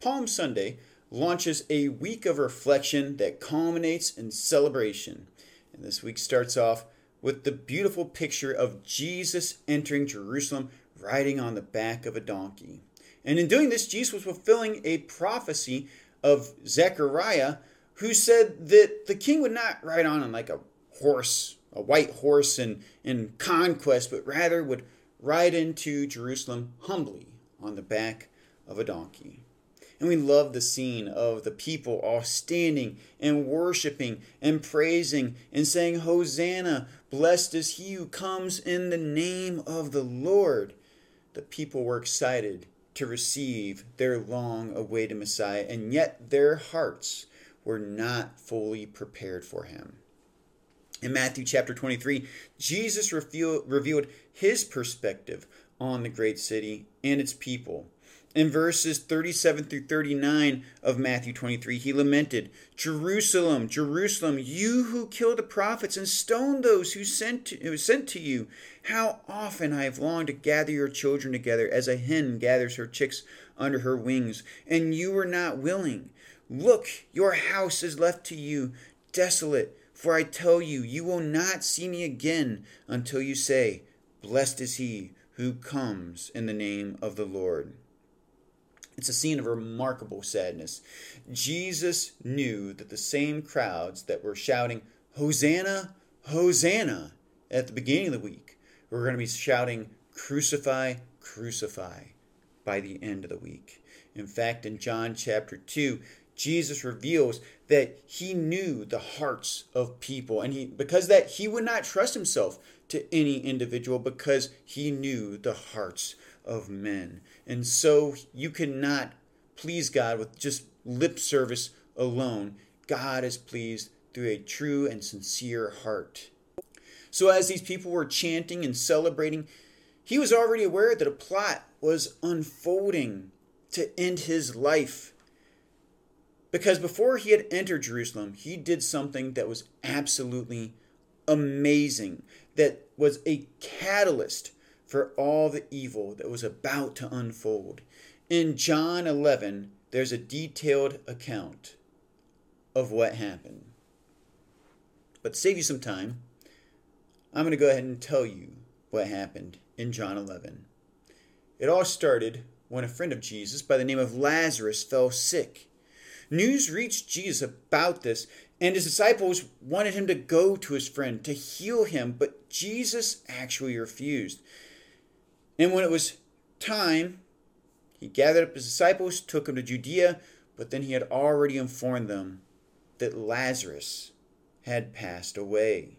Palm Sunday launches a week of reflection that culminates in celebration. And this week starts off with the beautiful picture of Jesus entering Jerusalem riding on the back of a donkey. And in doing this, Jesus was fulfilling a prophecy of Zechariah, who said that the king would not ride on like a horse, a white horse in, in conquest, but rather would ride into Jerusalem humbly on the back of a donkey. And we love the scene of the people all standing and worshiping and praising and saying, Hosanna, blessed is he who comes in the name of the Lord. The people were excited to receive their long awaited Messiah, and yet their hearts were not fully prepared for him. In Matthew chapter 23, Jesus revealed his perspective on the great city and its people. In verses 37 through 39 of Matthew 23, he lamented, Jerusalem, Jerusalem, you who kill the prophets and stone those who sent to, sent to you. How often I have longed to gather your children together as a hen gathers her chicks under her wings, and you were not willing. Look, your house is left to you desolate, for I tell you, you will not see me again until you say, Blessed is he who comes in the name of the Lord. It's a scene of remarkable sadness. Jesus knew that the same crowds that were shouting, Hosanna, Hosanna, at the beginning of the week, were going to be shouting, Crucify, Crucify, by the end of the week. In fact, in John chapter 2, Jesus reveals that he knew the hearts of people and he because that he would not trust himself to any individual because he knew the hearts of men. And so you cannot please God with just lip service alone. God is pleased through a true and sincere heart. So, as these people were chanting and celebrating, he was already aware that a plot was unfolding to end his life. Because before he had entered Jerusalem, he did something that was absolutely amazing, that was a catalyst for all the evil that was about to unfold. In John 11, there's a detailed account of what happened. But to save you some time, I'm going to go ahead and tell you what happened in John 11. It all started when a friend of Jesus by the name of Lazarus fell sick. News reached Jesus about this, and his disciples wanted him to go to his friend to heal him, but Jesus actually refused. And when it was time, he gathered up his disciples, took them to Judea, but then he had already informed them that Lazarus had passed away.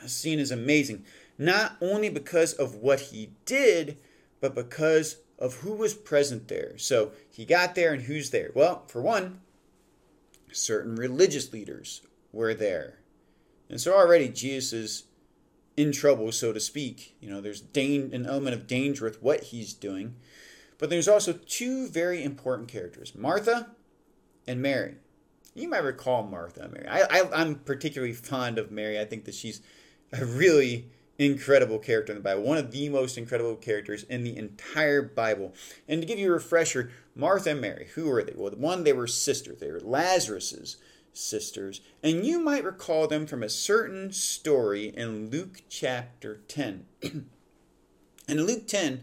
The scene is amazing, not only because of what he did, but because of who was present there. So he got there, and who's there? Well, for one, certain religious leaders were there. And so already Jesus in trouble, so to speak. You know, there's dan- an element of danger with what he's doing. But there's also two very important characters Martha and Mary. You might recall Martha and Mary. I, I, I'm particularly fond of Mary. I think that she's a really incredible character in the Bible, one of the most incredible characters in the entire Bible. And to give you a refresher, Martha and Mary, who were they? Well, one, they were sisters. They were Lazarus's sisters, and you might recall them from a certain story in Luke chapter 10. in Luke 10,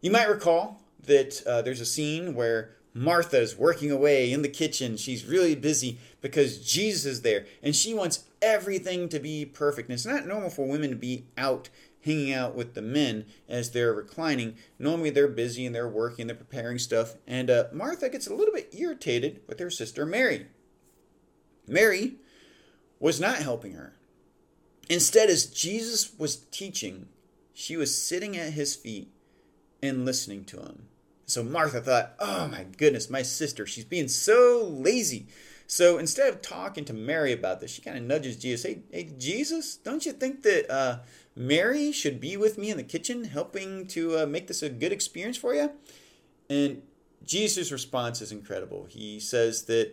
you might recall that uh, there's a scene where Martha is working away in the kitchen. She's really busy because Jesus is there, and she wants everything to be perfect. And it's not normal for women to be out hanging out with the men as they're reclining. Normally they're busy and they're working, they're preparing stuff. And uh, Martha gets a little bit irritated with her sister Mary. Mary was not helping her. Instead, as Jesus was teaching, she was sitting at his feet and listening to him. So Martha thought, oh my goodness, my sister, she's being so lazy. So instead of talking to Mary about this, she kind of nudges Jesus. Hey, hey, Jesus, don't you think that uh, Mary should be with me in the kitchen, helping to uh, make this a good experience for you? And Jesus' response is incredible. He says that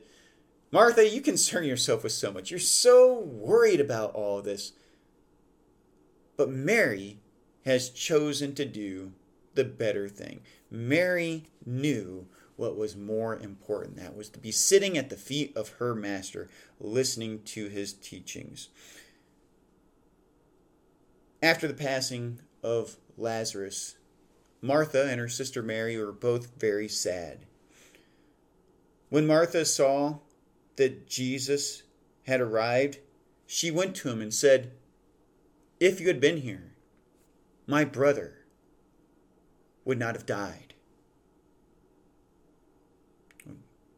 Martha, you concern yourself with so much. You're so worried about all this. But Mary has chosen to do the better thing. Mary knew what was more important. That was to be sitting at the feet of her master, listening to his teachings. After the passing of Lazarus, Martha and her sister Mary were both very sad. When Martha saw that Jesus had arrived, she went to him and said, If you had been here, my brother would not have died.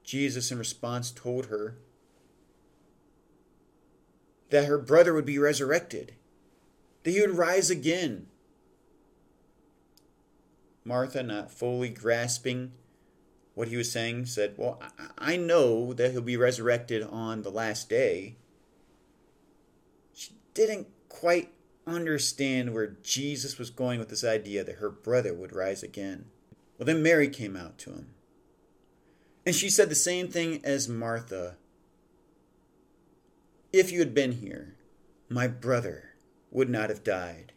Jesus, in response, told her that her brother would be resurrected, that he would rise again. Martha, not fully grasping what he was saying, said, Well, I know that he'll be resurrected on the last day. She didn't quite understand where Jesus was going with this idea that her brother would rise again. Well, then Mary came out to him. And she said the same thing as Martha. If you had been here, my brother would not have died.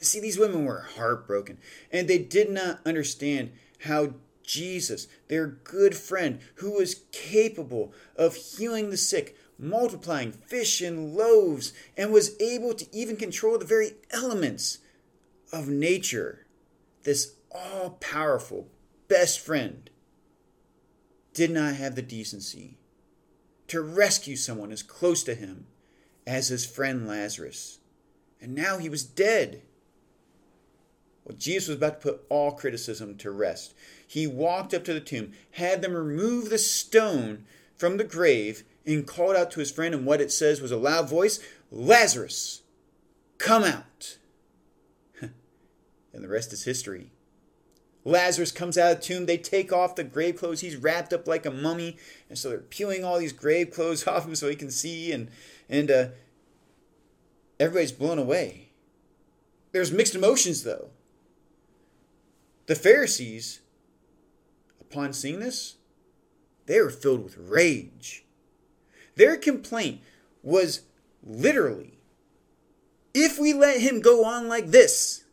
See, these women were heartbroken, and they did not understand how Jesus, their good friend, who was capable of healing the sick, multiplying fish and loaves, and was able to even control the very elements of nature, this all powerful best friend, did not have the decency to rescue someone as close to him as his friend Lazarus. And now he was dead. Well, Jesus was about to put all criticism to rest. He walked up to the tomb, had them remove the stone from the grave, and called out to his friend in what it says was a loud voice Lazarus, come out. and the rest is history. Lazarus comes out of the tomb. They take off the grave clothes. He's wrapped up like a mummy. And so they're peeling all these grave clothes off him so he can see. And, and uh, everybody's blown away. There's mixed emotions, though. The Pharisees, upon seeing this, they were filled with rage. Their complaint was literally if we let him go on like this,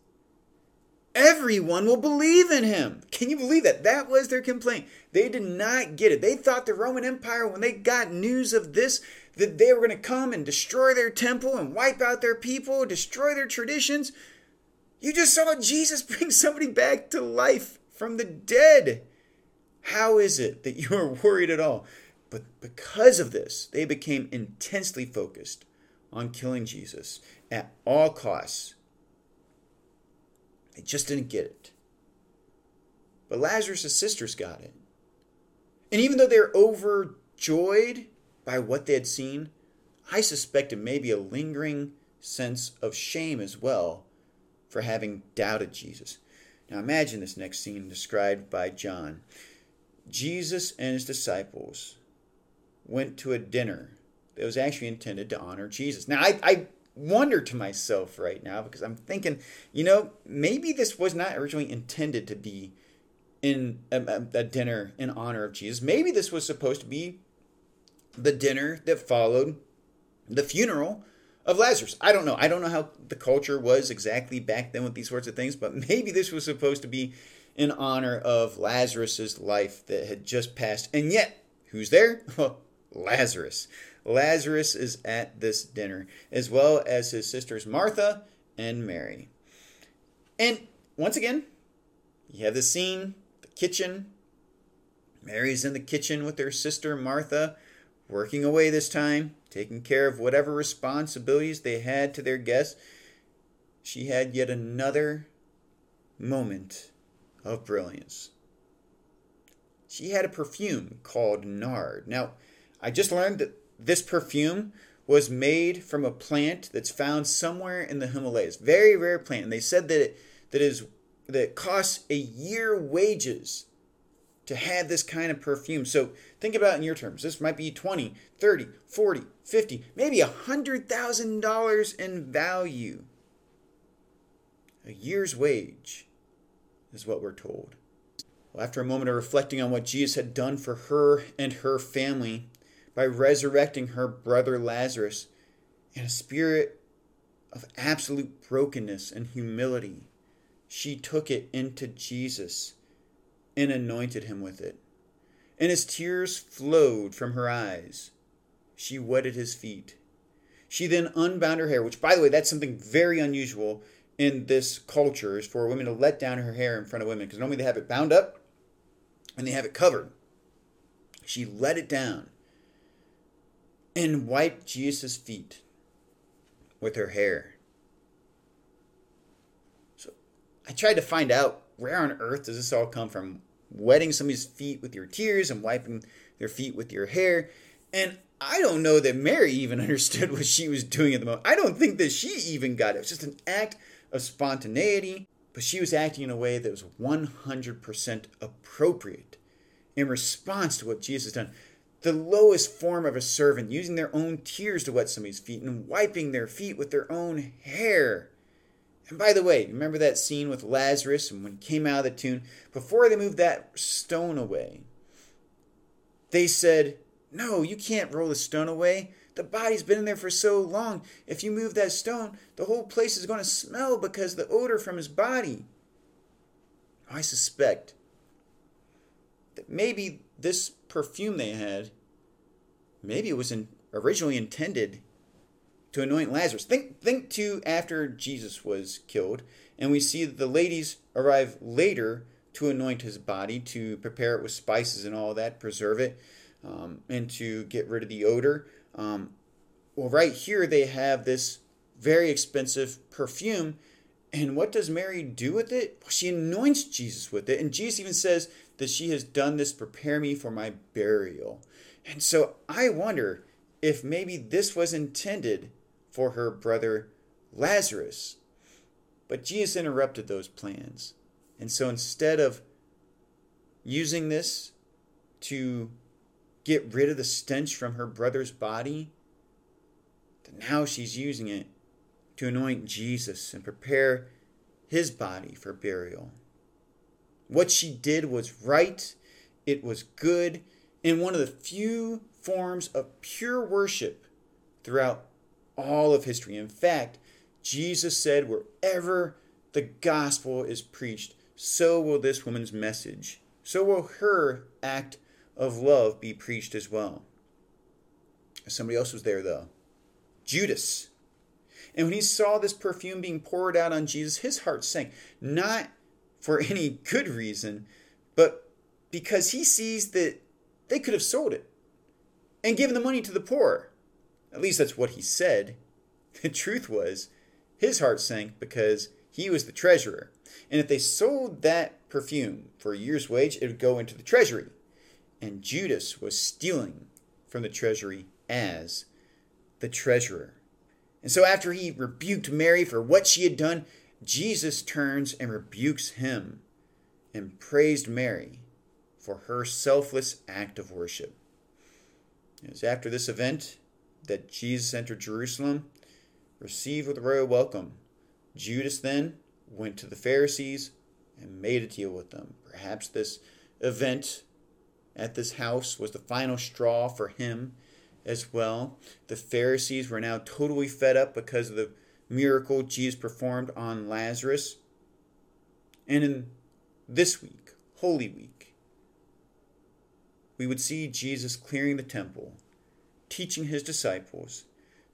everyone will believe in him. Can you believe that? That was their complaint. They did not get it. They thought the Roman Empire, when they got news of this, that they were going to come and destroy their temple and wipe out their people, destroy their traditions. You just saw Jesus bring somebody back to life from the dead. How is it that you are worried at all? But because of this, they became intensely focused on killing Jesus at all costs they just didn't get it. But Lazarus' sisters got it. And even though they're overjoyed by what they had seen, I suspect it may be a lingering sense of shame as well for having doubted Jesus. Now imagine this next scene described by John. Jesus and his disciples went to a dinner that was actually intended to honor Jesus. Now, I, I wonder to myself right now because I'm thinking, you know, maybe this was not originally intended to be in a, a, dinner in honor of Jesus. Maybe this was supposed to be the dinner that followed the funeral of Lazarus. I don't know. I don't know how the culture was exactly back then with these sorts of things, but maybe this was supposed to be in honor of Lazarus's life that had just passed. And yet, who's there? Lazarus. Lazarus is at this dinner, as well as his sisters Martha and Mary. And once again, you have the scene, the kitchen. Mary's in the kitchen with her sister Martha, working away this time, taking care of whatever responsibilities they had to their guests. She had yet another moment of brilliance. She had a perfume called nard. Now, I just learned that this perfume was made from a plant that's found somewhere in the Himalayas. Very rare plant. And they said that it, that is that it costs a year wages to have this kind of perfume. So think about in your terms. This might be 20, 30, 40, 50, maybe a $100,000 in value. A year's wage is what we're told. Well, after a moment of reflecting on what Jesus had done for her and her family, by resurrecting her brother Lazarus in a spirit of absolute brokenness and humility. She took it into Jesus and anointed him with it. and as tears flowed from her eyes, she wetted his feet. She then unbound her hair, which, by the way, that's something very unusual in this culture, is for women to let down her hair in front of women, because normally they have it bound up and they have it covered. She let it down and wiped Jesus' feet with her hair. So I tried to find out where on earth does this all come from? Wetting somebody's feet with your tears and wiping their feet with your hair. And I don't know that Mary even understood what she was doing at the moment. I don't think that she even got it. It was just an act of spontaneity, but she was acting in a way that was 100% appropriate in response to what Jesus has done. The lowest form of a servant, using their own tears to wet somebody's feet and wiping their feet with their own hair. And by the way, remember that scene with Lazarus and when he came out of the tomb? Before they moved that stone away, they said, No, you can't roll the stone away. The body's been in there for so long. If you move that stone, the whole place is going to smell because the odor from his body. I suspect that maybe this perfume they had, maybe it was in, originally intended to anoint Lazarus. Think think to after Jesus was killed, and we see that the ladies arrive later to anoint his body, to prepare it with spices and all that, preserve it, um, and to get rid of the odor. Um, well, right here they have this very expensive perfume. And what does Mary do with it? Well, she anoints Jesus with it. And Jesus even says that she has done this prepare me for my burial. And so I wonder if maybe this was intended for her brother Lazarus. But Jesus interrupted those plans. And so instead of using this to get rid of the stench from her brother's body, now she's using it to anoint Jesus and prepare his body for burial. What she did was right, it was good, and one of the few forms of pure worship throughout all of history. In fact, Jesus said, wherever the gospel is preached, so will this woman's message, so will her act of love be preached as well. Somebody else was there, though Judas. And when he saw this perfume being poured out on Jesus, his heart sank, not for any good reason, but because he sees that they could have sold it and given the money to the poor. At least that's what he said. The truth was, his heart sank because he was the treasurer. And if they sold that perfume for a year's wage, it would go into the treasury. And Judas was stealing from the treasury as the treasurer. And so, after he rebuked Mary for what she had done, Jesus turns and rebukes him and praised Mary for her selfless act of worship. It was after this event that Jesus entered Jerusalem, received with royal welcome. Judas then went to the Pharisees and made a deal with them. Perhaps this event at this house was the final straw for him as well. The Pharisees were now totally fed up because of the miracle Jesus performed on Lazarus. And in this week, Holy Week, we would see Jesus clearing the temple, teaching his disciples,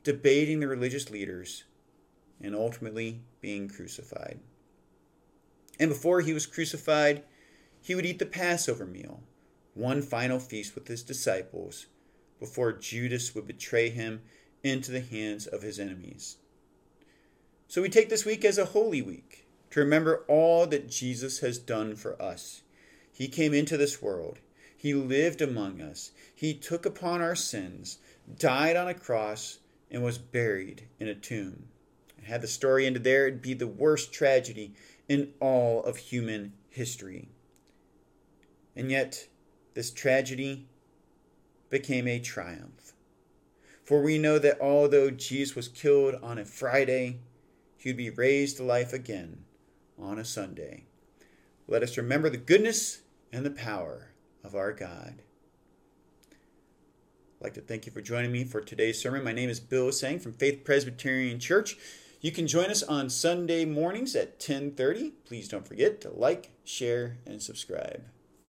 debating the religious leaders, and ultimately being crucified. And before he was crucified, he would eat the Passover meal, one final feast with his disciples before Judas would betray him into the hands of his enemies. So we take this week as a holy week to remember all that Jesus has done for us. He came into this world, He lived among us, He took upon our sins, died on a cross, and was buried in a tomb. had the story ended there, it'd be the worst tragedy in all of human history. And yet, this tragedy became a triumph. For we know that although Jesus was killed on a Friday, he would be raised to life again on a Sunday. Let us remember the goodness and the power of our God. I'd like to thank you for joining me for today's sermon. My name is Bill Seng from Faith Presbyterian Church. You can join us on Sunday mornings at 10:30. Please don't forget to like, share, and subscribe.